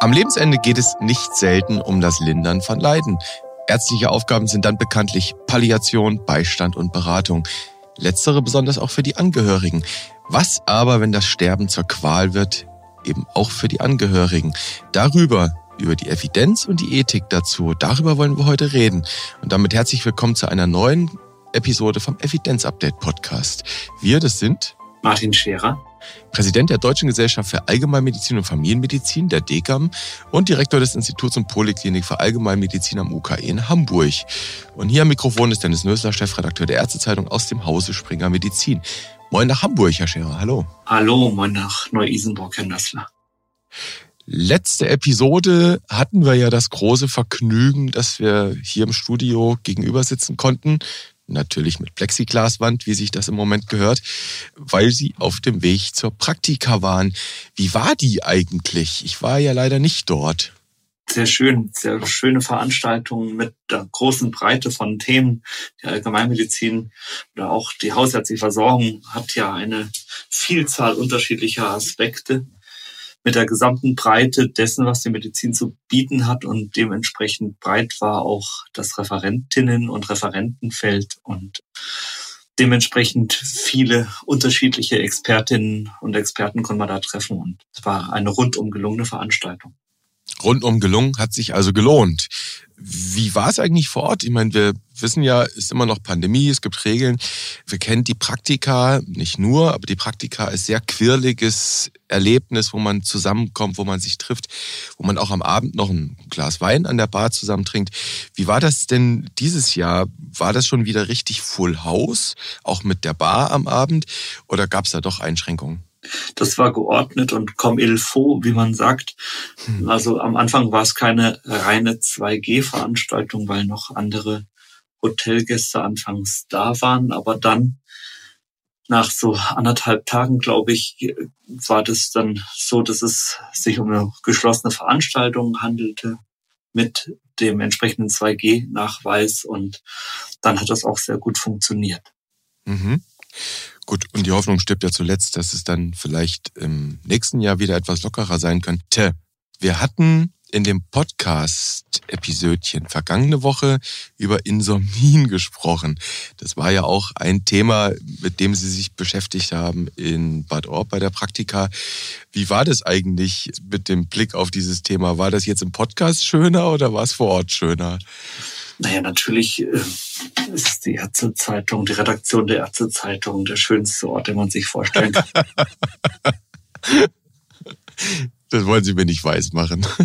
Am Lebensende geht es nicht selten um das Lindern von Leiden. Ärztliche Aufgaben sind dann bekanntlich Palliation, Beistand und Beratung. Letztere besonders auch für die Angehörigen. Was aber, wenn das Sterben zur Qual wird, eben auch für die Angehörigen? Darüber, über die Evidenz und die Ethik dazu, darüber wollen wir heute reden. Und damit herzlich willkommen zu einer neuen Episode vom Evidenz Update Podcast. Wir, das sind Martin Scherer Präsident der Deutschen Gesellschaft für Allgemeinmedizin und Familienmedizin, der DGAM, und Direktor des Instituts und Poliklinik für Allgemeinmedizin am UKE in Hamburg. Und hier am Mikrofon ist Dennis Nösler, Chefredakteur der Ärztezeitung aus dem Hause Springer Medizin. Moin nach Hamburg, Herr Scherer. Hallo. Hallo, moin nach Neu-Isenburg, Herr Nössler. Letzte Episode hatten wir ja das große Vergnügen, dass wir hier im Studio gegenüber sitzen konnten natürlich mit Plexiglaswand, wie sich das im Moment gehört, weil sie auf dem Weg zur Praktika waren. Wie war die eigentlich? Ich war ja leider nicht dort. Sehr schön, sehr schöne Veranstaltung mit der großen Breite von Themen. Die Allgemeinmedizin oder auch die hausärztliche Versorgung hat ja eine Vielzahl unterschiedlicher Aspekte mit der gesamten Breite dessen, was die Medizin zu bieten hat und dementsprechend breit war auch das Referentinnen- und Referentenfeld und dementsprechend viele unterschiedliche Expertinnen und Experten konnte man da treffen und es war eine rundum gelungene Veranstaltung. Rundum gelungen, hat sich also gelohnt. Wie war es eigentlich vor Ort? Ich meine, wir wissen ja, es ist immer noch Pandemie, es gibt Regeln. Wir kennen die Praktika, nicht nur, aber die Praktika als sehr quirliges Erlebnis, wo man zusammenkommt, wo man sich trifft, wo man auch am Abend noch ein Glas Wein an der Bar zusammen trinkt. Wie war das denn dieses Jahr? War das schon wieder richtig Full House, auch mit der Bar am Abend, oder gab es da doch Einschränkungen? Das war geordnet und comme il faut, wie man sagt. Hm. Also am Anfang war es keine reine 2G-Veranstaltung, weil noch andere Hotelgäste anfangs da waren. Aber dann, nach so anderthalb Tagen, glaube ich, war das dann so, dass es sich um eine geschlossene Veranstaltung handelte mit dem entsprechenden 2G-Nachweis. Und dann hat das auch sehr gut funktioniert. Mhm. Gut, und die Hoffnung stirbt ja zuletzt, dass es dann vielleicht im nächsten Jahr wieder etwas lockerer sein könnte. Wir hatten in dem Podcast-Episödchen vergangene Woche über Insomnien gesprochen. Das war ja auch ein Thema, mit dem Sie sich beschäftigt haben in Bad Orb bei der Praktika. Wie war das eigentlich mit dem Blick auf dieses Thema? War das jetzt im Podcast schöner oder war es vor Ort schöner? Naja, natürlich äh, ist die Ärztezeitung, die Redaktion der Ärztezeitung der schönste Ort, den man sich vorstellen kann. das wollen Sie mir nicht weismachen.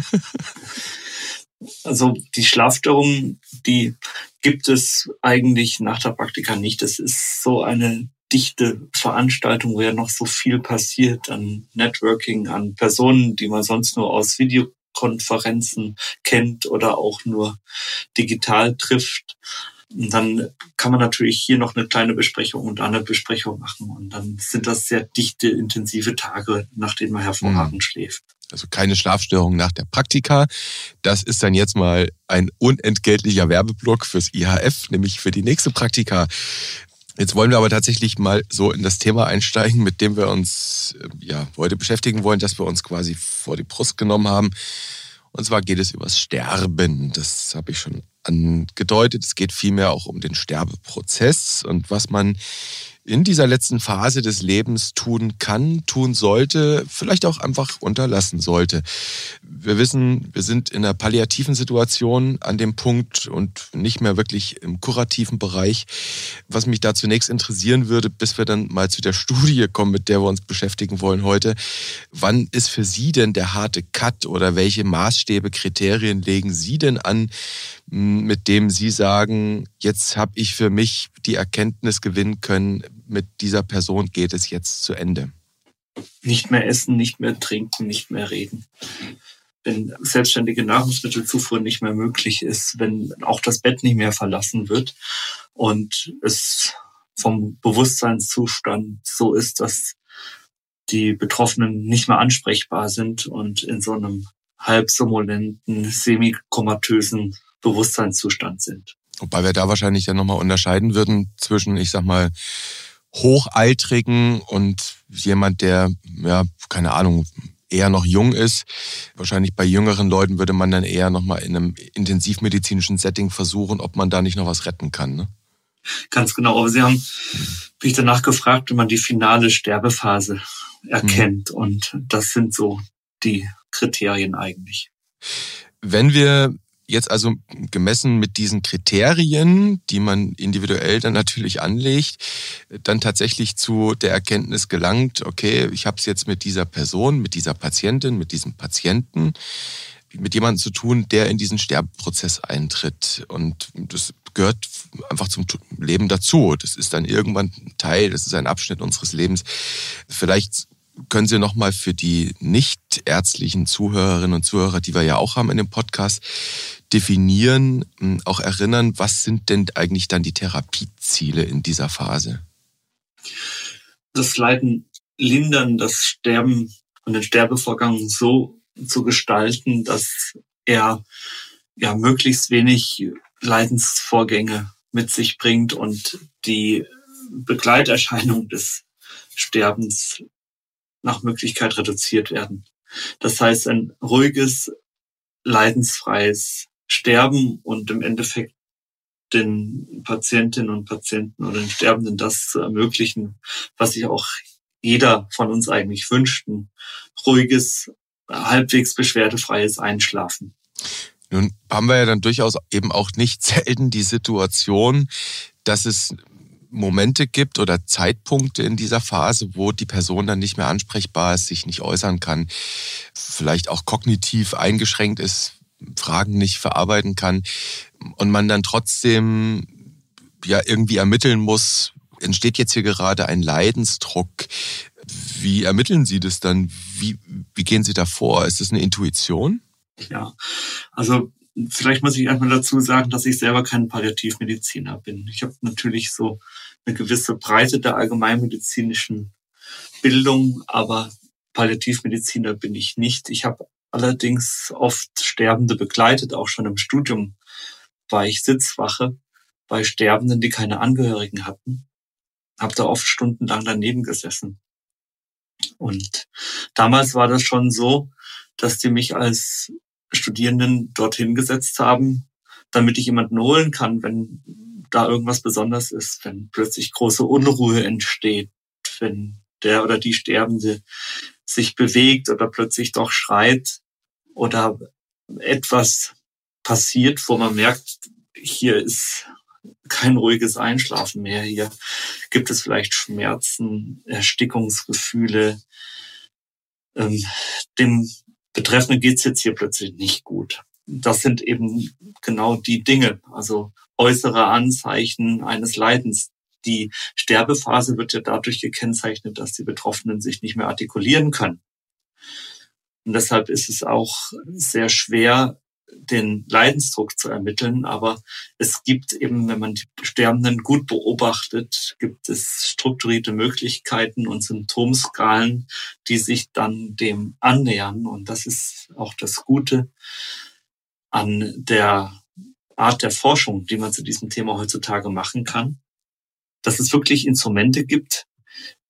Also die Schlafstörungen, die gibt es eigentlich nach der Praktika nicht. Es ist so eine dichte Veranstaltung, wo ja noch so viel passiert an Networking, an Personen, die man sonst nur aus Video Konferenzen kennt oder auch nur digital trifft. Und dann kann man natürlich hier noch eine kleine Besprechung und eine Besprechung machen. Und dann sind das sehr dichte, intensive Tage, nach denen man hervorragend mhm. schläft. Also keine Schlafstörungen nach der Praktika. Das ist dann jetzt mal ein unentgeltlicher Werbeblock fürs IHF, nämlich für die nächste Praktika. Jetzt wollen wir aber tatsächlich mal so in das Thema einsteigen, mit dem wir uns äh, ja heute beschäftigen wollen, dass wir uns quasi vor die Brust genommen haben. Und zwar geht es übers Sterben. Das habe ich schon angedeutet. Es geht vielmehr auch um den Sterbeprozess und was man in dieser letzten Phase des Lebens tun kann, tun sollte, vielleicht auch einfach unterlassen sollte. Wir wissen, wir sind in einer palliativen Situation an dem Punkt und nicht mehr wirklich im kurativen Bereich. Was mich da zunächst interessieren würde, bis wir dann mal zu der Studie kommen, mit der wir uns beschäftigen wollen heute. Wann ist für Sie denn der harte Cut oder welche Maßstäbe, Kriterien legen Sie denn an, mit dem Sie sagen, jetzt habe ich für mich die Erkenntnis gewinnen können, mit dieser Person geht es jetzt zu Ende? Nicht mehr essen, nicht mehr trinken, nicht mehr reden. Wenn selbstständige Nahrungsmittelzufuhr nicht mehr möglich ist, wenn auch das Bett nicht mehr verlassen wird und es vom Bewusstseinszustand so ist, dass die Betroffenen nicht mehr ansprechbar sind und in so einem halb somnolenten, semikomatösen Bewusstseinszustand sind. Wobei wir da wahrscheinlich dann nochmal unterscheiden würden zwischen, ich sag mal, Hochaltrigen und jemand, der, ja, keine Ahnung, eher noch jung ist. Wahrscheinlich bei jüngeren Leuten würde man dann eher nochmal in einem intensivmedizinischen Setting versuchen, ob man da nicht noch was retten kann. Ne? Ganz genau. Aber Sie haben mich danach gefragt, wie man die finale Sterbephase erkennt. Mhm. Und das sind so die Kriterien eigentlich. Wenn wir jetzt also gemessen mit diesen Kriterien, die man individuell dann natürlich anlegt, dann tatsächlich zu der Erkenntnis gelangt, okay, ich habe es jetzt mit dieser Person, mit dieser Patientin, mit diesem Patienten, mit jemandem zu tun, der in diesen Sterbeprozess eintritt. Und das gehört einfach zum Leben dazu. Das ist dann irgendwann Teil, das ist ein Abschnitt unseres Lebens. Vielleicht können Sie nochmal für die nicht ärztlichen Zuhörerinnen und Zuhörer, die wir ja auch haben in dem Podcast, definieren, hm, auch erinnern, was sind denn eigentlich dann die Therapieziele in dieser Phase? Das Leiden lindern, das Sterben und den Sterbevorgang so zu gestalten, dass er ja möglichst wenig Leidensvorgänge mit sich bringt und die Begleiterscheinung des Sterbens nach Möglichkeit reduziert werden. Das heißt, ein ruhiges, leidensfreies Sterben und im Endeffekt den Patientinnen und Patienten oder den Sterbenden das zu ermöglichen, was sich auch jeder von uns eigentlich wünscht, ein ruhiges, halbwegs beschwerdefreies Einschlafen. Nun haben wir ja dann durchaus eben auch nicht selten die Situation, dass es Momente gibt oder Zeitpunkte in dieser Phase, wo die Person dann nicht mehr ansprechbar ist, sich nicht äußern kann, vielleicht auch kognitiv eingeschränkt ist, Fragen nicht verarbeiten kann und man dann trotzdem ja irgendwie ermitteln muss, entsteht jetzt hier gerade ein Leidensdruck. Wie ermitteln Sie das dann? Wie, wie gehen Sie da vor? Ist das eine Intuition? Ja, also vielleicht muss ich erstmal dazu sagen, dass ich selber kein Palliativmediziner bin. Ich habe natürlich so eine gewisse Breite der allgemeinmedizinischen Bildung, aber Palliativmediziner bin ich nicht. Ich habe allerdings oft Sterbende begleitet, auch schon im Studium war ich Sitzwache bei Sterbenden, die keine Angehörigen hatten. Habe da oft stundenlang daneben gesessen. Und damals war das schon so, dass die mich als Studierenden dorthin gesetzt haben, damit ich jemanden holen kann, wenn da irgendwas besonders ist, wenn plötzlich große Unruhe entsteht, wenn der oder die Sterbende sich bewegt oder plötzlich doch schreit oder etwas passiert, wo man merkt, hier ist kein ruhiges Einschlafen mehr. Hier gibt es vielleicht Schmerzen, Erstickungsgefühle. Ähm, dem Betreffenden geht's jetzt hier plötzlich nicht gut. Das sind eben genau die Dinge, also äußere Anzeichen eines Leidens. Die Sterbephase wird ja dadurch gekennzeichnet, dass die Betroffenen sich nicht mehr artikulieren können. Und deshalb ist es auch sehr schwer, den Leidensdruck zu ermitteln. Aber es gibt eben, wenn man die Sterbenden gut beobachtet, gibt es strukturierte Möglichkeiten und Symptomskalen, die sich dann dem annähern. Und das ist auch das Gute an der Art der Forschung, die man zu diesem Thema heutzutage machen kann, dass es wirklich Instrumente gibt,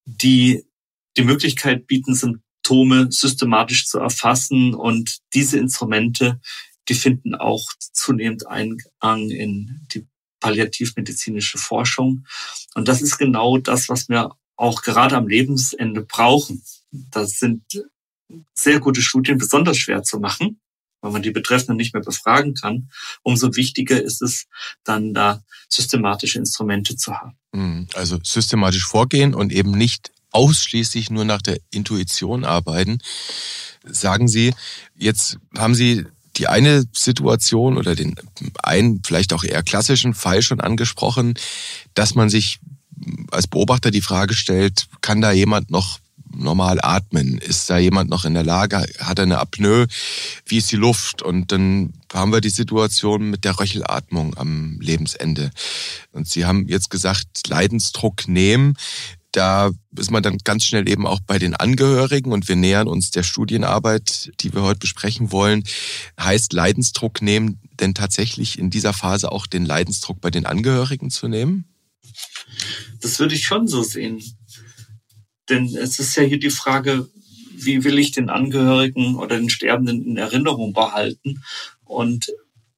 die die Möglichkeit bieten, Symptome systematisch zu erfassen und diese Instrumente die finden auch zunehmend Eingang in die palliativmedizinische Forschung. Und das ist genau das, was wir auch gerade am Lebensende brauchen. Das sind sehr gute Studien besonders schwer zu machen, weil man die Betreffenden nicht mehr befragen kann. Umso wichtiger ist es, dann da systematische Instrumente zu haben. Mhm. Also systematisch vorgehen und eben nicht ausschließlich nur nach der Intuition arbeiten. Sagen Sie, jetzt haben Sie die eine Situation oder den einen vielleicht auch eher klassischen Fall schon angesprochen, dass man sich als Beobachter die Frage stellt, kann da jemand noch normal atmen? Ist da jemand noch in der Lage? Hat er eine Apnoe? Wie ist die Luft? Und dann haben wir die Situation mit der Röchelatmung am Lebensende. Und Sie haben jetzt gesagt, Leidensdruck nehmen da ist man dann ganz schnell eben auch bei den Angehörigen und wir nähern uns der Studienarbeit, die wir heute besprechen wollen. Heißt Leidensdruck nehmen denn tatsächlich in dieser Phase auch den Leidensdruck bei den Angehörigen zu nehmen? Das würde ich schon so sehen. Denn es ist ja hier die Frage, wie will ich den Angehörigen oder den Sterbenden in Erinnerung behalten? Und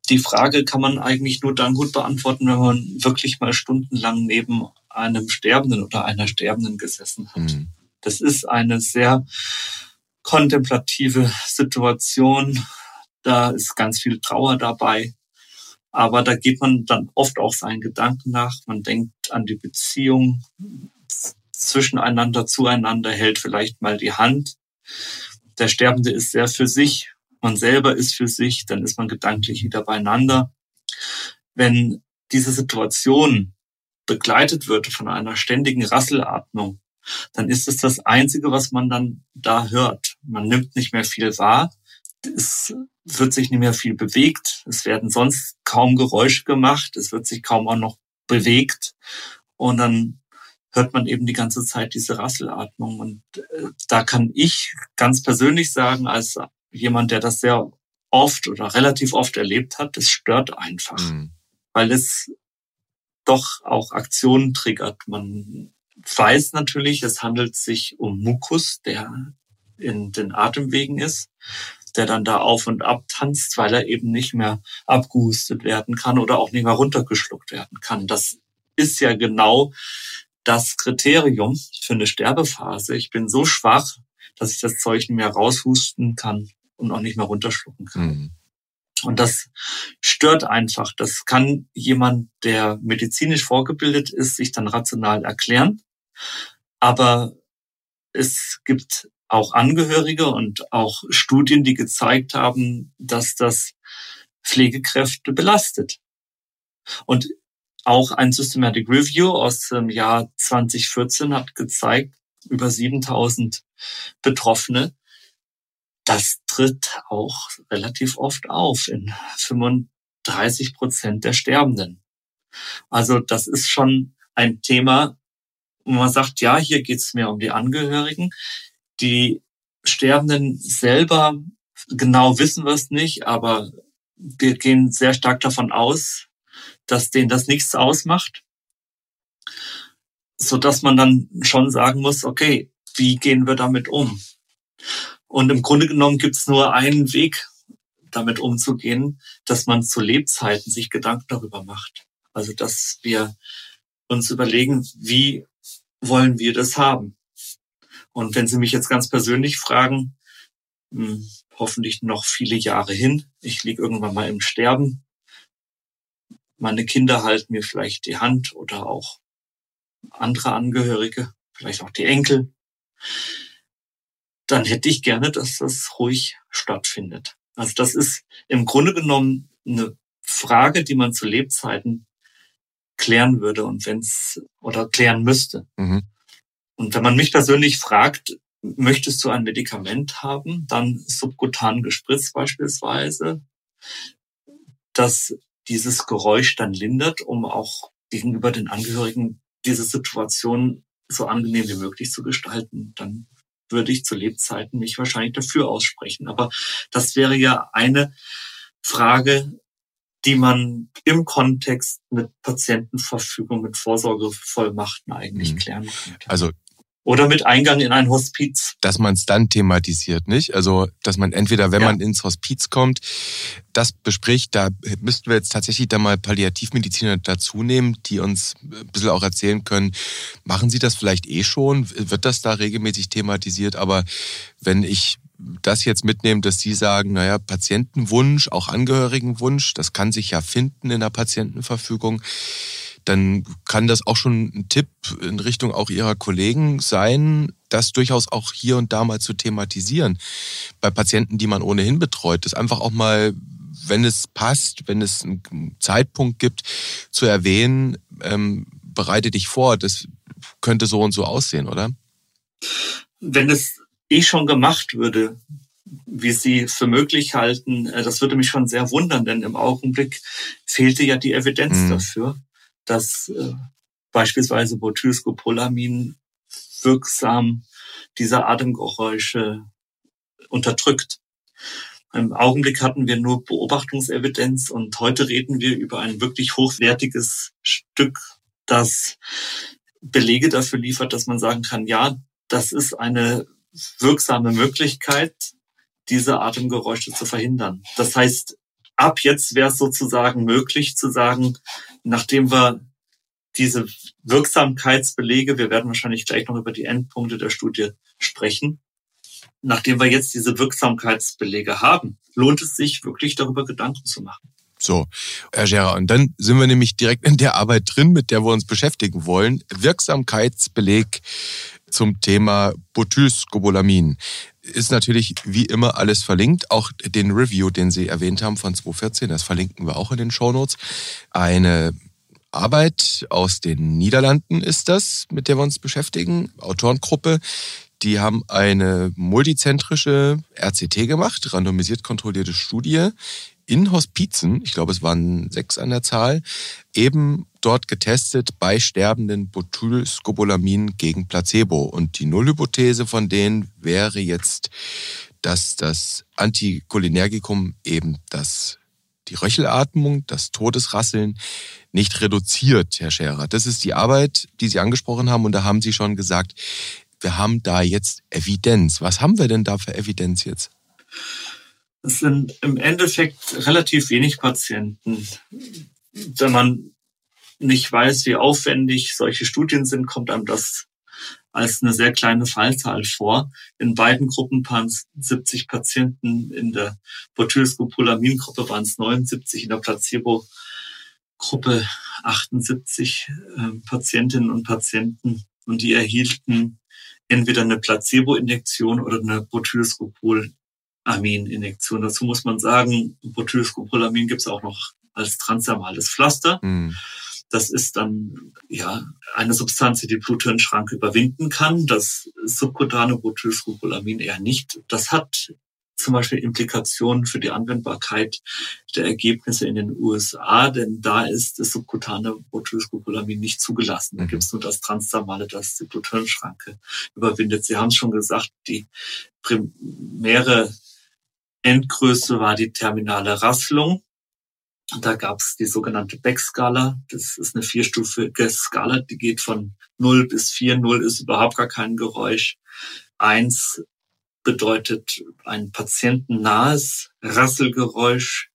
die Frage kann man eigentlich nur dann gut beantworten, wenn man wirklich mal stundenlang neben einem Sterbenden oder einer Sterbenden gesessen hat. Mhm. Das ist eine sehr kontemplative Situation. Da ist ganz viel Trauer dabei. Aber da geht man dann oft auch seinen Gedanken nach. Man denkt an die Beziehung zwischeneinander, zueinander, hält vielleicht mal die Hand. Der Sterbende ist sehr für sich, man selber ist für sich, dann ist man gedanklich wieder beieinander. Wenn diese Situation begleitet wird von einer ständigen Rasselatmung, dann ist es das Einzige, was man dann da hört. Man nimmt nicht mehr viel wahr. Es wird sich nicht mehr viel bewegt. Es werden sonst kaum Geräusche gemacht. Es wird sich kaum auch noch bewegt. Und dann hört man eben die ganze Zeit diese Rasselatmung. Und äh, da kann ich ganz persönlich sagen, als jemand, der das sehr oft oder relativ oft erlebt hat, es stört einfach, mhm. weil es doch auch Aktionen triggert. Man weiß natürlich, es handelt sich um Mukus, der in den Atemwegen ist, der dann da auf und ab tanzt, weil er eben nicht mehr abgehustet werden kann oder auch nicht mehr runtergeschluckt werden kann. Das ist ja genau das Kriterium für eine Sterbephase. Ich bin so schwach, dass ich das Zeug nicht mehr raushusten kann und auch nicht mehr runterschlucken kann. Mhm. Und das stört einfach. Das kann jemand, der medizinisch vorgebildet ist, sich dann rational erklären. Aber es gibt auch Angehörige und auch Studien, die gezeigt haben, dass das Pflegekräfte belastet. Und auch ein Systematic Review aus dem Jahr 2014 hat gezeigt, über 7000 Betroffene, das tritt auch relativ oft auf in 35 Prozent der Sterbenden. Also das ist schon ein Thema, wo man sagt, ja, hier geht es mehr um die Angehörigen. Die Sterbenden selber genau wissen wir es nicht, aber wir gehen sehr stark davon aus, dass denen das nichts ausmacht, so dass man dann schon sagen muss, okay, wie gehen wir damit um? Und im Grunde genommen gibt es nur einen Weg, damit umzugehen, dass man zu Lebzeiten sich Gedanken darüber macht. Also dass wir uns überlegen, wie wollen wir das haben? Und wenn Sie mich jetzt ganz persönlich fragen, hm, hoffentlich noch viele Jahre hin, ich liege irgendwann mal im Sterben, meine Kinder halten mir vielleicht die Hand oder auch andere Angehörige, vielleicht auch die Enkel, dann hätte ich gerne, dass das ruhig stattfindet. Also das ist im Grunde genommen eine Frage, die man zu Lebzeiten klären würde und wenn es oder klären müsste. Mhm. Und wenn man mich persönlich fragt, möchtest du ein Medikament haben, dann subkutan gespritzt beispielsweise, dass dieses Geräusch dann lindert, um auch gegenüber den Angehörigen diese Situation so angenehm wie möglich zu gestalten, dann würde ich zu Lebzeiten mich wahrscheinlich dafür aussprechen. Aber das wäre ja eine Frage, die man im Kontext mit Patientenverfügung, mit Vorsorgevollmachten eigentlich mhm. klären könnte. Also oder mit Eingang in ein Hospiz. Dass man es dann thematisiert, nicht? Also, dass man entweder, wenn ja. man ins Hospiz kommt, das bespricht, da müssten wir jetzt tatsächlich da mal Palliativmediziner dazu nehmen, die uns ein bisschen auch erzählen können, machen Sie das vielleicht eh schon? Wird das da regelmäßig thematisiert? Aber wenn ich das jetzt mitnehme, dass Sie sagen, naja, Patientenwunsch, auch Angehörigenwunsch, das kann sich ja finden in der Patientenverfügung dann kann das auch schon ein Tipp in Richtung auch Ihrer Kollegen sein, das durchaus auch hier und da mal zu thematisieren. Bei Patienten, die man ohnehin betreut, das einfach auch mal, wenn es passt, wenn es einen Zeitpunkt gibt, zu erwähnen, ähm, bereite dich vor, das könnte so und so aussehen, oder? Wenn es eh schon gemacht würde, wie Sie für möglich halten, äh, das würde mich schon sehr wundern, denn im Augenblick fehlte ja die Evidenz mhm. dafür dass äh, beispielsweise Butylscopolamin wirksam diese Atemgeräusche unterdrückt. Im Augenblick hatten wir nur Beobachtungsevidenz und heute reden wir über ein wirklich hochwertiges Stück, das Belege dafür liefert, dass man sagen kann, ja, das ist eine wirksame Möglichkeit, diese Atemgeräusche zu verhindern. Das heißt, ab jetzt wäre es sozusagen möglich zu sagen, nachdem wir diese Wirksamkeitsbelege, wir werden wahrscheinlich gleich noch über die Endpunkte der Studie sprechen, nachdem wir jetzt diese Wirksamkeitsbelege haben, lohnt es sich wirklich darüber Gedanken zu machen. So, Herr Scherer, und dann sind wir nämlich direkt in der Arbeit drin, mit der wir uns beschäftigen wollen. Wirksamkeitsbeleg zum Thema Butylscobolamin. Ist natürlich wie immer alles verlinkt. Auch den Review, den Sie erwähnt haben von 2014, das verlinken wir auch in den Shownotes. Eine Arbeit aus den Niederlanden ist das, mit der wir uns beschäftigen. Autorengruppe. Die haben eine multizentrische RCT gemacht, randomisiert kontrollierte Studie in Hospizen, ich glaube es waren sechs an der Zahl, eben dort getestet bei sterbenden Butylscopolamin gegen Placebo. Und die Nullhypothese von denen wäre jetzt, dass das Anticholinergikum eben das die Röchelatmung, das Todesrasseln nicht reduziert, Herr Scherer. Das ist die Arbeit, die Sie angesprochen haben. Und da haben Sie schon gesagt, wir haben da jetzt Evidenz. Was haben wir denn da für Evidenz jetzt? Es sind im Endeffekt relativ wenig Patienten. Wenn man nicht weiß, wie aufwendig solche Studien sind, kommt einem das als eine sehr kleine Fallzahl vor. In beiden Gruppen waren es 70 Patienten, in der Botylscopolamin-Gruppe waren es 79, in der Placebo-Gruppe 78 äh, Patientinnen und Patienten und die erhielten entweder eine Placebo-Injektion oder eine Botylscopol Amininjektion. Dazu muss man sagen, Butylscopolamin gibt es auch noch als transdermales Pflaster. Mhm. Das ist dann ja eine Substanz, die die Bluthirnschranke überwinden kann. Das subkutane Butylscopolamin eher nicht. Das hat zum Beispiel Implikationen für die Anwendbarkeit der Ergebnisse in den USA, denn da ist das subkutane Butylscopolamin nicht zugelassen. Da mhm. gibt es nur das Transdermale, das die Bluthirnschranke überwindet. Sie haben es schon gesagt, die primäre Endgröße war die terminale Rasselung. Da gab es die sogenannte Beck-Skala. Das ist eine vierstufige Skala, die geht von 0 bis 4. 0 ist überhaupt gar kein Geräusch. 1 bedeutet ein patientennahes Rasselgeräusch.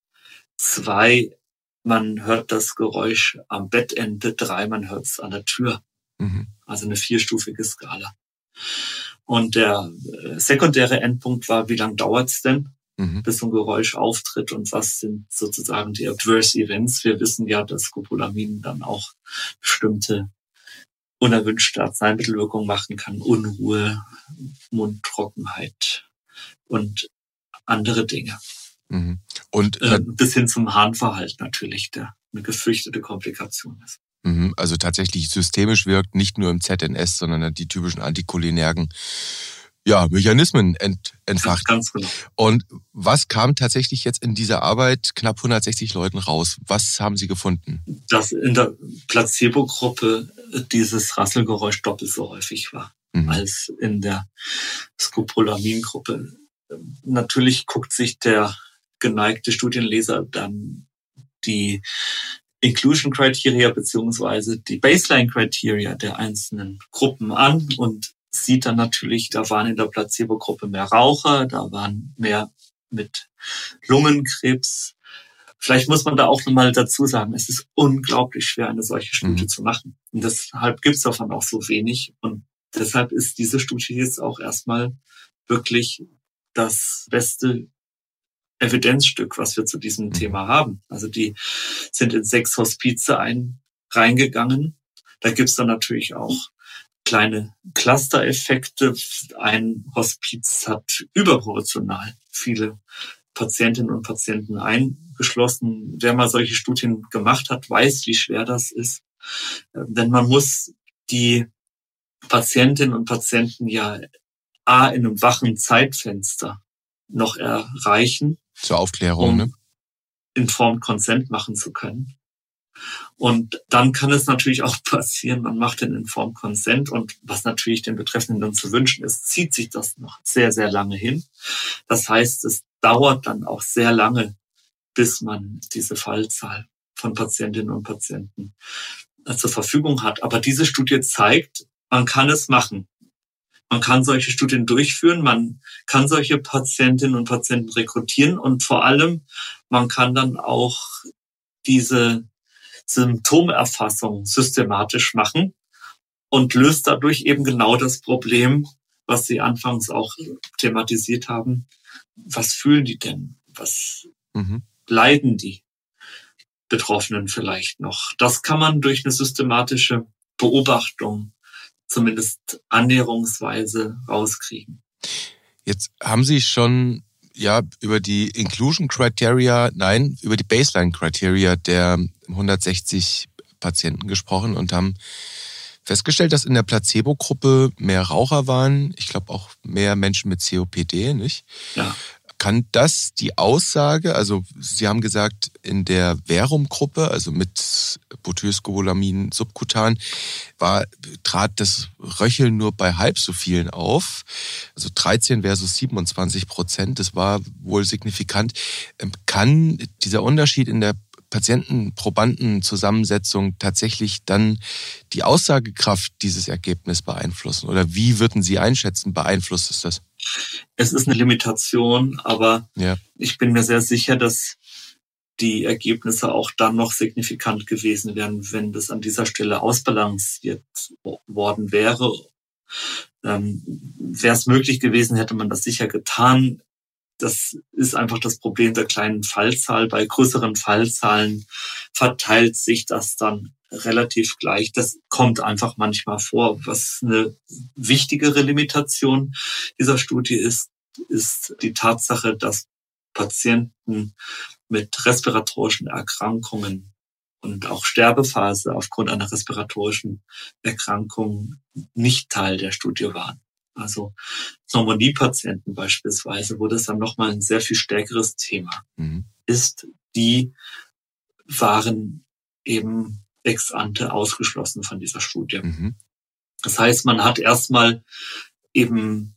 2, man hört das Geräusch am Bettende. 3, man hört es an der Tür. Mhm. Also eine vierstufige Skala. Und der äh, sekundäre Endpunkt war, wie lange dauert's denn? Mhm. bis so ein Geräusch auftritt und was sind sozusagen die Adverse Events. Wir wissen ja, dass Scopolamin dann auch bestimmte unerwünschte Arzneimittelwirkungen machen kann, Unruhe, Mundtrockenheit und andere Dinge. Mhm. Und äh, bis hin zum Harnverhalten natürlich, der eine gefürchtete Komplikation ist. Mhm. Also tatsächlich systemisch wirkt, nicht nur im ZNS, sondern die typischen Anticholinergen ja, Mechanismen ent, entfacht. Ganz genau. Und was kam tatsächlich jetzt in dieser Arbeit knapp 160 Leuten raus? Was haben Sie gefunden? Dass in der Placebo-Gruppe dieses Rasselgeräusch doppelt so häufig war mhm. als in der Scopolamin-Gruppe. Natürlich guckt sich der geneigte Studienleser dann die Inclusion Criteria beziehungsweise die Baseline Criteria der einzelnen Gruppen an und sieht dann natürlich, da waren in der Placebo-Gruppe mehr Raucher, da waren mehr mit Lungenkrebs. Vielleicht muss man da auch nochmal dazu sagen, es ist unglaublich schwer, eine solche Studie mhm. zu machen. Und deshalb gibt es davon auch so wenig. Und deshalb ist diese Studie jetzt auch erstmal wirklich das beste Evidenzstück, was wir zu diesem mhm. Thema haben. Also die sind in sechs Hospize ein, reingegangen. Da gibt's dann natürlich auch kleine Cluster-Effekte. Ein Hospiz hat überproportional viele Patientinnen und Patienten eingeschlossen. Wer mal solche Studien gemacht hat, weiß, wie schwer das ist. Denn man muss die Patientinnen und Patienten ja A in einem wachen Zeitfenster noch erreichen. Zur Aufklärung, um ne? Informed Consent machen zu können. Und dann kann es natürlich auch passieren, man macht den Informed Consent und was natürlich den Betreffenden dann zu wünschen ist, zieht sich das noch sehr, sehr lange hin. Das heißt, es dauert dann auch sehr lange, bis man diese Fallzahl von Patientinnen und Patienten äh, zur Verfügung hat. Aber diese Studie zeigt, man kann es machen. Man kann solche Studien durchführen, man kann solche Patientinnen und Patienten rekrutieren und vor allem, man kann dann auch diese Symptomerfassung systematisch machen und löst dadurch eben genau das Problem, was Sie anfangs auch thematisiert haben. Was fühlen die denn? Was mhm. leiden die Betroffenen vielleicht noch? Das kann man durch eine systematische Beobachtung zumindest annäherungsweise rauskriegen. Jetzt haben Sie schon ja über die Inclusion Criteria, nein, über die Baseline Criteria der 160 Patienten gesprochen und haben festgestellt, dass in der Placebo-Gruppe mehr Raucher waren. Ich glaube auch mehr Menschen mit COPD, nicht? Ja. Kann das die Aussage, also Sie haben gesagt, in der Verum-Gruppe, also mit Butylscobolamin subkutan, war, trat das Röcheln nur bei halb so vielen auf. Also 13 versus 27 Prozent, das war wohl signifikant. Ähm, kann dieser Unterschied in der Patienten-Probanden-Zusammensetzung tatsächlich dann die Aussagekraft dieses Ergebnisses beeinflussen? Oder wie würden Sie einschätzen, beeinflusst es das? Es ist eine Limitation, aber ja. ich bin mir sehr sicher, dass die Ergebnisse auch dann noch signifikant gewesen wären, wenn das an dieser Stelle ausbalanciert worden wäre. Ähm, wäre es möglich gewesen, hätte man das sicher getan. Das ist einfach das Problem der kleinen Fallzahl. Bei größeren Fallzahlen verteilt sich das dann relativ gleich. Das kommt einfach manchmal vor. Was eine wichtigere Limitation dieser Studie ist, ist die Tatsache, dass Patienten mit respiratorischen Erkrankungen und auch Sterbephase aufgrund einer respiratorischen Erkrankung nicht Teil der Studie waren also Pneumonie-Patienten beispielsweise, wo das dann nochmal ein sehr viel stärkeres Thema mhm. ist, die waren eben ex ante ausgeschlossen von dieser Studie. Mhm. Das heißt, man hat erstmal eben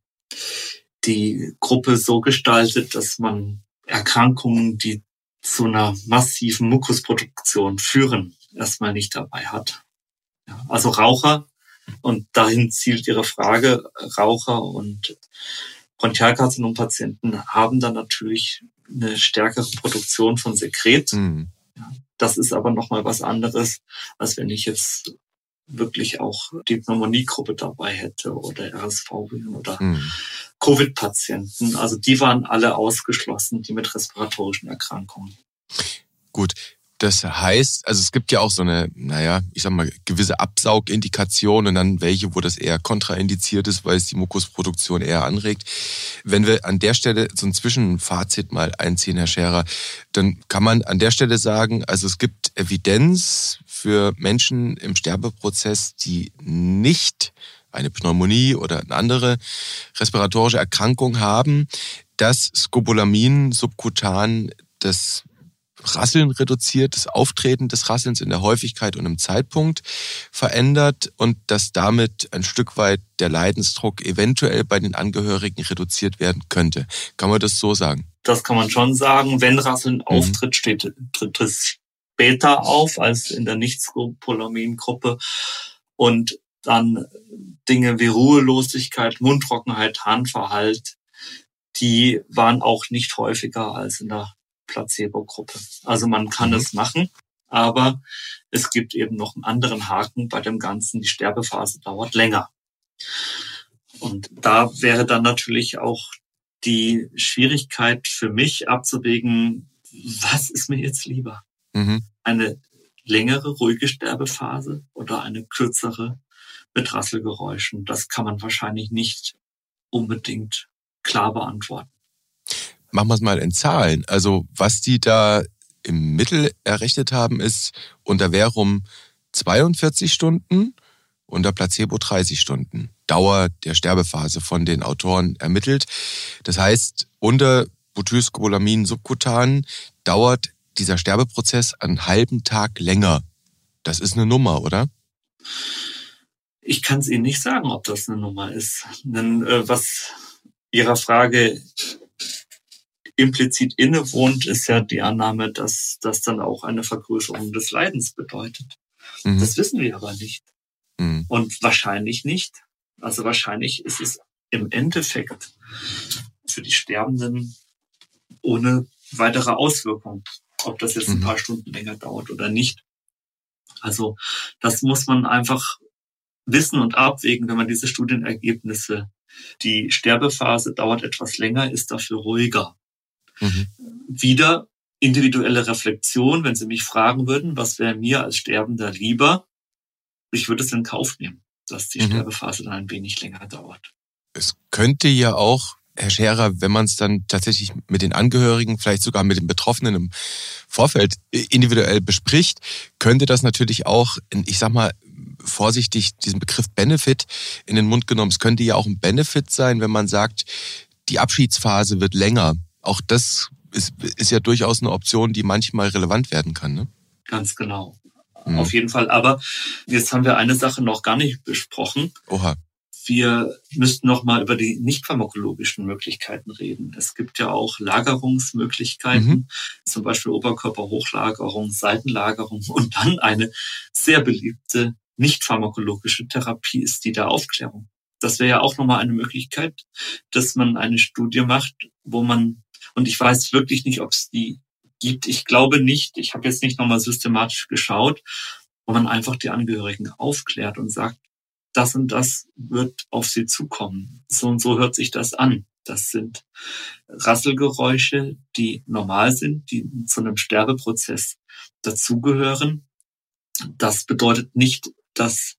die Gruppe so gestaltet, dass man Erkrankungen, die zu einer massiven Mukusproduktion führen, erstmal nicht dabei hat. Ja, also Raucher und dahin zielt Ihre Frage. Raucher und Bronchialkarzinom-Patienten haben dann natürlich eine stärkere Produktion von Sekret. Mhm. Das ist aber nochmal was anderes, als wenn ich jetzt wirklich auch die Pneumoniegruppe dabei hätte oder RSV oder mhm. Covid-Patienten. Also die waren alle ausgeschlossen, die mit respiratorischen Erkrankungen. Gut, das heißt, also es gibt ja auch so eine, naja, ich sag mal, gewisse Absaugindikation und dann welche, wo das eher kontraindiziert ist, weil es die Mukusproduktion eher anregt. Wenn wir an der Stelle so ein Zwischenfazit mal einziehen, Herr Scherer, dann kann man an der Stelle sagen, also es gibt Evidenz für Menschen im Sterbeprozess, die nicht eine Pneumonie oder eine andere respiratorische Erkrankung haben, dass Scopolamin subkutan das Rasseln reduziert, das Auftreten des Rasselns in der Häufigkeit und im Zeitpunkt verändert und dass damit ein Stück weit der Leidensdruck eventuell bei den Angehörigen reduziert werden könnte. Kann man das so sagen? Das kann man schon sagen. Wenn Rasseln mhm. auftritt, steht, tritt es später auf als in der Nicht-Scopolamin-Gruppe und dann Dinge wie Ruhelosigkeit, Mundtrockenheit, Harnverhalt, die waren auch nicht häufiger als in der Placebo-Gruppe. Also man kann mhm. es machen, aber es gibt eben noch einen anderen Haken bei dem Ganzen. Die Sterbephase dauert länger. Und da wäre dann natürlich auch die Schwierigkeit für mich abzuwägen, was ist mir jetzt lieber? Mhm. Eine längere, ruhige Sterbephase oder eine kürzere mit Rasselgeräuschen? Das kann man wahrscheinlich nicht unbedingt klar beantworten machen wir es mal in Zahlen. Also was die da im Mittel errechnet haben, ist unter Verum 42 Stunden, unter Placebo 30 Stunden. Dauer der Sterbephase von den Autoren ermittelt. Das heißt, unter Butylscobolamin subkutan dauert dieser Sterbeprozess einen halben Tag länger. Das ist eine Nummer, oder? Ich kann es Ihnen nicht sagen, ob das eine Nummer ist. Denn äh, was Ihrer Frage implizit innewohnt, ist ja die Annahme, dass das dann auch eine Vergrößerung des Leidens bedeutet. Mhm. Das wissen wir aber nicht. Mhm. Und wahrscheinlich nicht. Also wahrscheinlich ist es im Endeffekt für die Sterbenden ohne weitere Auswirkung, ob das jetzt ein mhm. paar Stunden länger dauert oder nicht. Also das muss man einfach wissen und abwägen, wenn man diese Studienergebnisse, die Sterbephase dauert etwas länger, ist dafür ruhiger. Mhm. Wieder individuelle Reflexion, wenn Sie mich fragen würden, was wäre mir als Sterbender lieber, ich würde es in Kauf nehmen, dass die mhm. Sterbephase dann ein wenig länger dauert. Es könnte ja auch Herr Scherer, wenn man es dann tatsächlich mit den Angehörigen, vielleicht sogar mit den Betroffenen im Vorfeld individuell bespricht, könnte das natürlich auch, ich sag mal, vorsichtig diesen Begriff Benefit in den Mund genommen. Es könnte ja auch ein Benefit sein, wenn man sagt, die Abschiedsphase wird länger. Auch das ist, ist ja durchaus eine Option, die manchmal relevant werden kann. Ne? Ganz genau. Mhm. Auf jeden Fall. Aber jetzt haben wir eine Sache noch gar nicht besprochen. Oha wir müssten noch mal über die nicht pharmakologischen Möglichkeiten reden. Es gibt ja auch Lagerungsmöglichkeiten, mhm. zum Beispiel Oberkörperhochlagerung, Seitenlagerung und dann eine sehr beliebte nicht pharmakologische Therapie ist die der Aufklärung. Das wäre ja auch nochmal eine Möglichkeit, dass man eine Studie macht, wo man, und ich weiß wirklich nicht, ob es die gibt. Ich glaube nicht. Ich habe jetzt nicht nochmal systematisch geschaut, wo man einfach die Angehörigen aufklärt und sagt, das und das wird auf sie zukommen. So und so hört sich das an. Das sind Rasselgeräusche, die normal sind, die zu einem Sterbeprozess dazugehören. Das bedeutet nicht, dass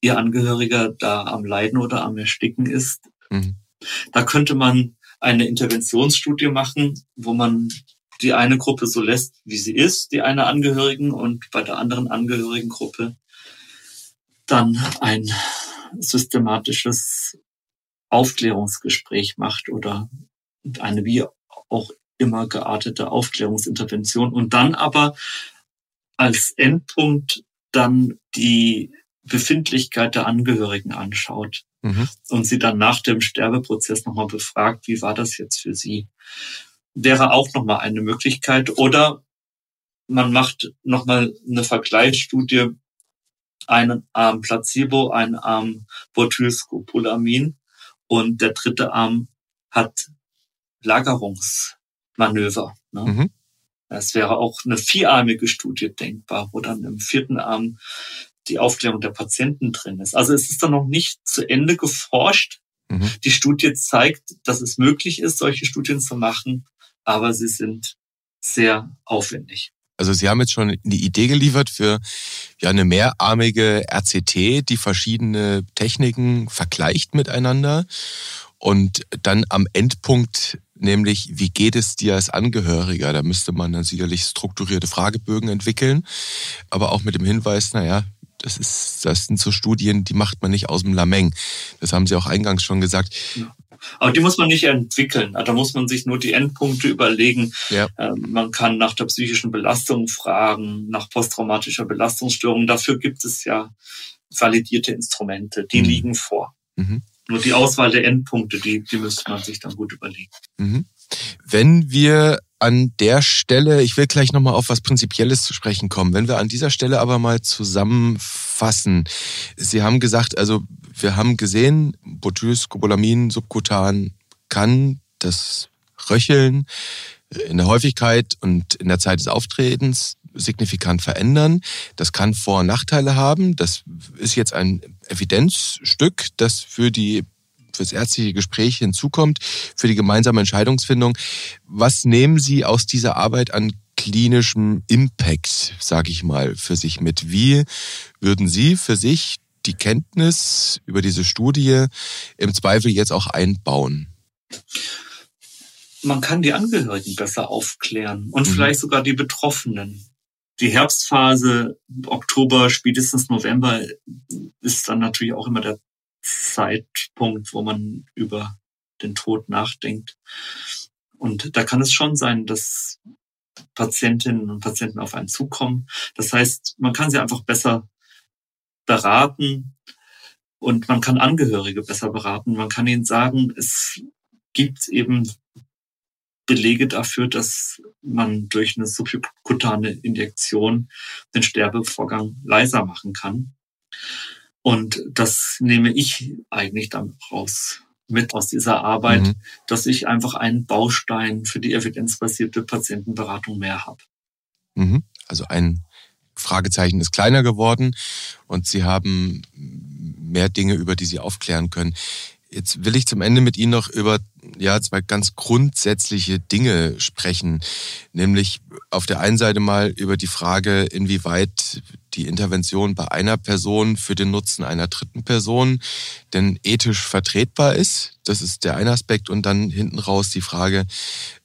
ihr Angehöriger da am Leiden oder am Ersticken ist. Mhm. Da könnte man eine Interventionsstudie machen, wo man die eine Gruppe so lässt, wie sie ist, die eine Angehörigen, und bei der anderen Angehörigengruppe dann ein systematisches Aufklärungsgespräch macht oder eine wie auch immer geartete Aufklärungsintervention. Und dann aber als Endpunkt dann die Befindlichkeit der Angehörigen anschaut mhm. und sie dann nach dem Sterbeprozess nochmal befragt, wie war das jetzt für sie? Wäre auch nochmal eine Möglichkeit. Oder man macht nochmal eine Vergleichsstudie einen Arm Placebo, einen Arm Botylscopolamin und der dritte Arm hat Lagerungsmanöver. Ne? Mhm. Es wäre auch eine vierarmige Studie denkbar, wo dann im vierten Arm die Aufklärung der Patienten drin ist. Also es ist dann noch nicht zu Ende geforscht. Mhm. Die Studie zeigt, dass es möglich ist, solche Studien zu machen, aber sie sind sehr aufwendig. Also Sie haben jetzt schon eine Idee geliefert für ja eine mehrarmige RCT, die verschiedene Techniken vergleicht miteinander und dann am Endpunkt nämlich, wie geht es dir als Angehöriger? Da müsste man dann sicherlich strukturierte Fragebögen entwickeln, aber auch mit dem Hinweis, naja, das ist, das sind so Studien, die macht man nicht aus dem Lameng. Das haben Sie auch eingangs schon gesagt. Ja. Aber die muss man nicht entwickeln. Da muss man sich nur die Endpunkte überlegen. Ja. Ähm, man kann nach der psychischen Belastung fragen, nach posttraumatischer Belastungsstörung. Dafür gibt es ja validierte Instrumente. Die mhm. liegen vor. Mhm. Nur die Auswahl der Endpunkte, die, die müsste man sich dann gut überlegen. Mhm. Wenn wir an der Stelle, ich will gleich nochmal auf was Prinzipielles zu sprechen kommen, wenn wir an dieser Stelle aber mal zusammenfassen. Sie haben gesagt, also wir haben gesehen, Botylscopolamin subkutan kann das Röcheln in der Häufigkeit und in der Zeit des Auftretens signifikant verändern. Das kann Vor- und Nachteile haben. Das ist jetzt ein Evidenzstück, das für die fürs ärztliche Gespräch hinzukommt, für die gemeinsame Entscheidungsfindung. Was nehmen Sie aus dieser Arbeit an klinischem Impact, sage ich mal, für sich mit? Wie würden Sie für sich die Kenntnis über diese Studie im Zweifel jetzt auch einbauen? Man kann die Angehörigen besser aufklären und mhm. vielleicht sogar die Betroffenen. Die Herbstphase, Oktober, spätestens November, ist dann natürlich auch immer der Zeitpunkt, wo man über den Tod nachdenkt. Und da kann es schon sein, dass Patientinnen und Patienten auf einen zukommen. Das heißt, man kann sie einfach besser beraten und man kann Angehörige besser beraten. Man kann ihnen sagen, es gibt eben Belege dafür, dass man durch eine subkutane Injektion den Sterbevorgang leiser machen kann. Und das nehme ich eigentlich dann raus mit aus dieser Arbeit, mhm. dass ich einfach einen Baustein für die evidenzbasierte Patientenberatung mehr habe. Mhm. Also ein Fragezeichen ist kleiner geworden und Sie haben mehr Dinge, über die Sie aufklären können. Jetzt will ich zum Ende mit Ihnen noch über ja, zwei ganz grundsätzliche Dinge sprechen. Nämlich auf der einen Seite mal über die Frage, inwieweit die Intervention bei einer Person für den Nutzen einer dritten Person denn ethisch vertretbar ist. Das ist der eine Aspekt. Und dann hinten raus die Frage,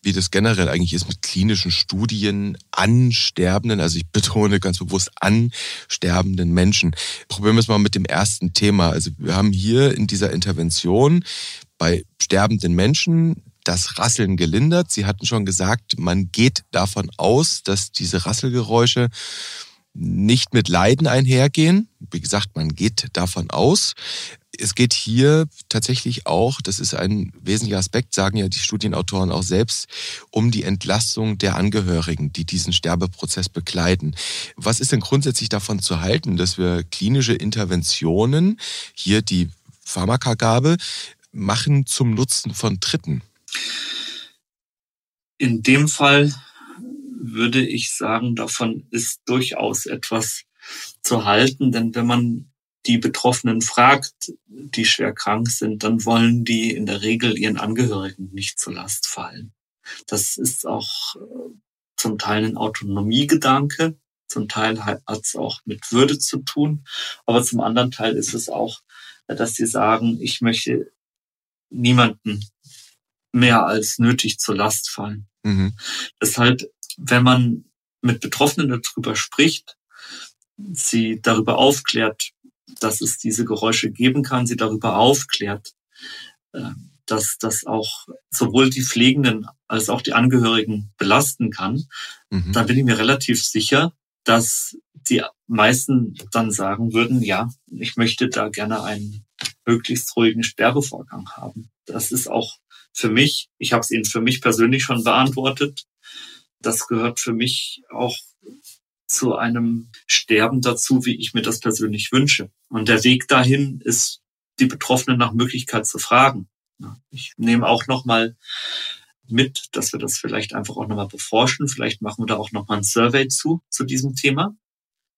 wie das generell eigentlich ist mit klinischen Studien an Sterbenden, also ich betone ganz bewusst an sterbenden Menschen. Probieren wir es mal mit dem ersten Thema. Also wir haben hier in dieser Intervention bei sterbenden Menschen das Rasseln gelindert. Sie hatten schon gesagt, man geht davon aus, dass diese Rasselgeräusche nicht mit Leiden einhergehen. Wie gesagt, man geht davon aus. Es geht hier tatsächlich auch, das ist ein wesentlicher Aspekt, sagen ja die Studienautoren auch selbst, um die Entlastung der Angehörigen, die diesen Sterbeprozess begleiten. Was ist denn grundsätzlich davon zu halten, dass wir klinische Interventionen, hier die Pharmakagabe, machen zum Nutzen von Dritten? In dem Fall würde ich sagen, davon ist durchaus etwas zu halten, denn wenn man die Betroffenen fragt, die schwer krank sind, dann wollen die in der Regel ihren Angehörigen nicht zur Last fallen. Das ist auch äh, zum Teil ein Autonomiegedanke, zum Teil hat es auch mit Würde zu tun, aber zum anderen Teil ist es auch, dass sie sagen, ich möchte niemanden mehr als nötig zur Last fallen. Mhm. Deshalb, wenn man mit Betroffenen darüber spricht, sie darüber aufklärt, dass es diese Geräusche geben kann, sie darüber aufklärt, äh, dass das auch sowohl die Pflegenden als auch die Angehörigen belasten kann, mhm. dann bin ich mir relativ sicher, dass die meisten dann sagen würden, ja, ich möchte da gerne einen möglichst ruhigen Sterbevorgang haben. Das ist auch für mich, ich habe es Ihnen für mich persönlich schon beantwortet, das gehört für mich auch zu einem Sterben dazu, wie ich mir das persönlich wünsche. Und der Weg dahin ist, die Betroffenen nach Möglichkeit zu fragen. Ich nehme auch noch mal mit, dass wir das vielleicht einfach auch noch mal beforschen. Vielleicht machen wir da auch noch mal ein Survey zu, zu diesem Thema.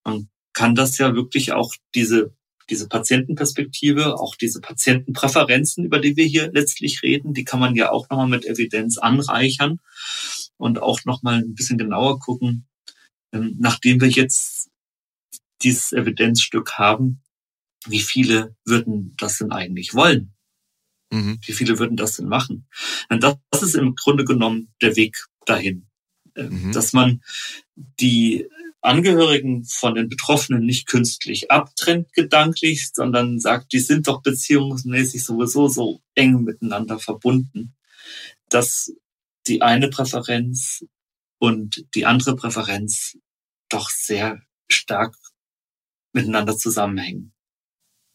Man kann das ja wirklich auch diese diese Patientenperspektive, auch diese Patientenpräferenzen, über die wir hier letztlich reden, die kann man ja auch nochmal mit Evidenz anreichern und auch nochmal ein bisschen genauer gucken, ähm, nachdem wir jetzt dieses Evidenzstück haben, wie viele würden das denn eigentlich wollen? Mhm. Wie viele würden das denn machen? Und das ist im Grunde genommen der Weg dahin, ähm, mhm. dass man die Angehörigen von den Betroffenen nicht künstlich abtrennt gedanklich, sondern sagt, die sind doch beziehungsmäßig sowieso so eng miteinander verbunden, dass die eine Präferenz und die andere Präferenz doch sehr stark miteinander zusammenhängen.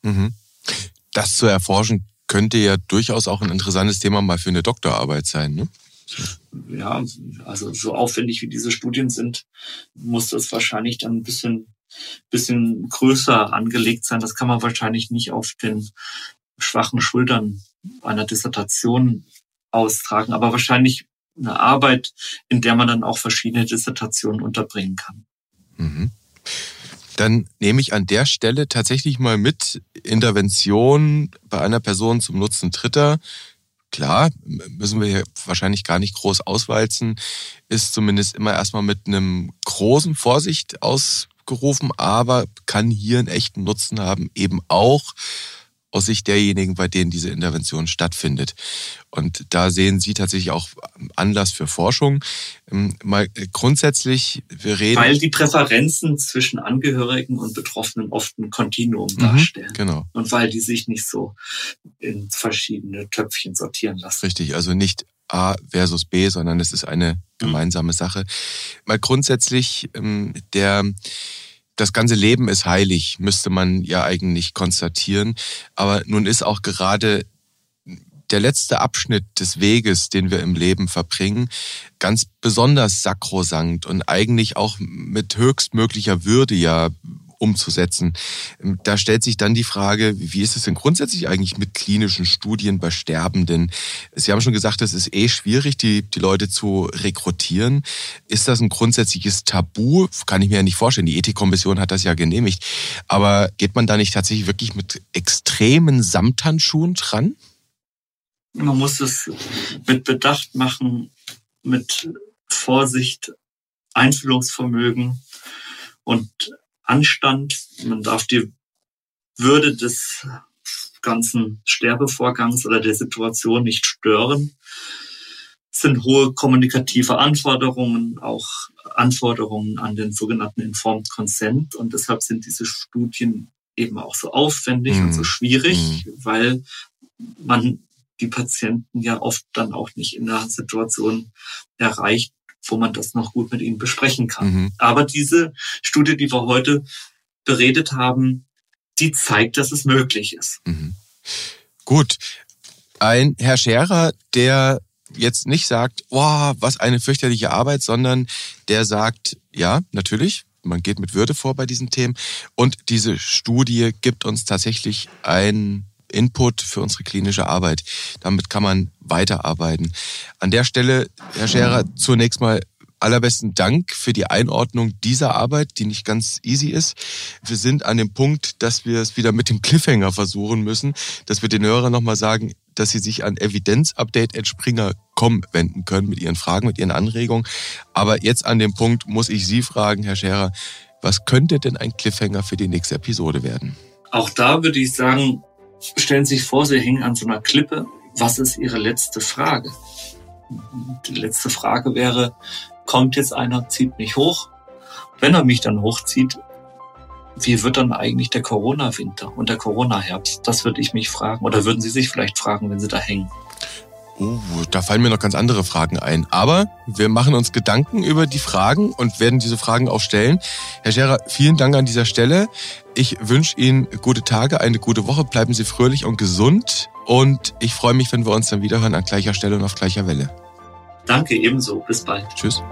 Mhm. Das zu erforschen könnte ja durchaus auch ein interessantes Thema mal für eine Doktorarbeit sein, ne? Ja, also so aufwendig wie diese Studien sind, muss das wahrscheinlich dann ein bisschen, bisschen größer angelegt sein. Das kann man wahrscheinlich nicht auf den schwachen Schultern einer Dissertation austragen, aber wahrscheinlich eine Arbeit, in der man dann auch verschiedene Dissertationen unterbringen kann. Mhm. Dann nehme ich an der Stelle tatsächlich mal mit Intervention bei einer Person zum Nutzen Dritter klar, müssen wir hier wahrscheinlich gar nicht groß auswalzen, ist zumindest immer erstmal mit einem großen Vorsicht ausgerufen, aber kann hier einen echten Nutzen haben, eben auch aus Sicht derjenigen, bei denen diese Intervention stattfindet. Und da sehen Sie tatsächlich auch Anlass für Forschung. Ähm, mal grundsätzlich, wir reden. Weil die Präferenzen zwischen Angehörigen und Betroffenen oft ein Kontinuum mhm, darstellen. Genau. Und weil die sich nicht so in verschiedene Töpfchen sortieren lassen. Richtig, also nicht A versus B, sondern es ist eine mhm. gemeinsame Sache. Mal grundsätzlich, ähm, der das ganze Leben ist heilig, müsste man ja eigentlich konstatieren. Aber nun ist auch gerade der letzte Abschnitt des Weges, den wir im Leben verbringen, ganz besonders sakrosankt und eigentlich auch mit höchstmöglicher Würde ja umzusetzen. Ähm, da stellt sich dann die Frage, wie ist es denn grundsätzlich eigentlich mit klinischen Studien bei Sterbenden? Sie haben schon gesagt, es ist eh schwierig, die, die Leute zu rekrutieren. Ist das ein grundsätzliches Tabu? Kann ich mir ja nicht vorstellen. Die Ethikkommission hat das ja genehmigt. Aber geht man da nicht tatsächlich wirklich mit extremen Samthandschuhen dran? Man muss es mit Bedacht machen, mit Vorsicht, Einfühlungsvermögen und Anstand. Man darf die Würde des ganzen Sterbevorgangs oder der Situation nicht stören. Es sind hohe kommunikative Anforderungen, auch Anforderungen an den sogenannten Informed Consent. Und deshalb sind diese Studien eben auch so aufwendig mm. und so mhm. schwierig, mm. weil man die Patienten ja oft dann auch nicht in einer Situation erreicht, wo man das noch gut mit ihnen besprechen kann. Mhm. Aber diese Studie, die wir heute beredet haben, die zeigt, dass es möglich ist. Mhm. Gut. Ein Herr Scherer, der jetzt nicht sagt, oh, was eine fürchterliche Arbeit, sondern der sagt, ja, natürlich, man geht mit Würde vor bei diesen Themen. Und diese Studie gibt uns tatsächlich ein Input für unsere klinische Arbeit. Damit kann man weiterarbeiten. An der Stelle, Herr Scherer, zunächst mal allerbesten Dank für die Einordnung dieser Arbeit, die nicht ganz easy ist. Wir sind an dem Punkt, dass wir es wieder mit dem Cliffhanger versuchen müssen, dass wir den Hörern nochmal sagen, dass sie sich an Evidenzupdate.springer.com wenden können mit ihren Fragen, mit ihren Anregungen. Aber jetzt an dem Punkt muss ich Sie fragen, Herr Scherer, was könnte denn ein Cliffhanger für die nächste Episode werden? Auch da würde ich sagen, Stellen Sie sich vor, Sie hängen an so einer Klippe. Was ist Ihre letzte Frage? Die letzte Frage wäre, kommt jetzt einer, zieht mich hoch? Wenn er mich dann hochzieht, wie wird dann eigentlich der Corona-Winter und der Corona-Herbst? Das würde ich mich fragen. Oder würden Sie sich vielleicht fragen, wenn Sie da hängen? Uh, da fallen mir noch ganz andere Fragen ein. Aber wir machen uns Gedanken über die Fragen und werden diese Fragen auch stellen. Herr Scherer, vielen Dank an dieser Stelle. Ich wünsche Ihnen gute Tage, eine gute Woche. Bleiben Sie fröhlich und gesund. Und ich freue mich, wenn wir uns dann wiederhören an gleicher Stelle und auf gleicher Welle. Danke ebenso. Bis bald. Tschüss.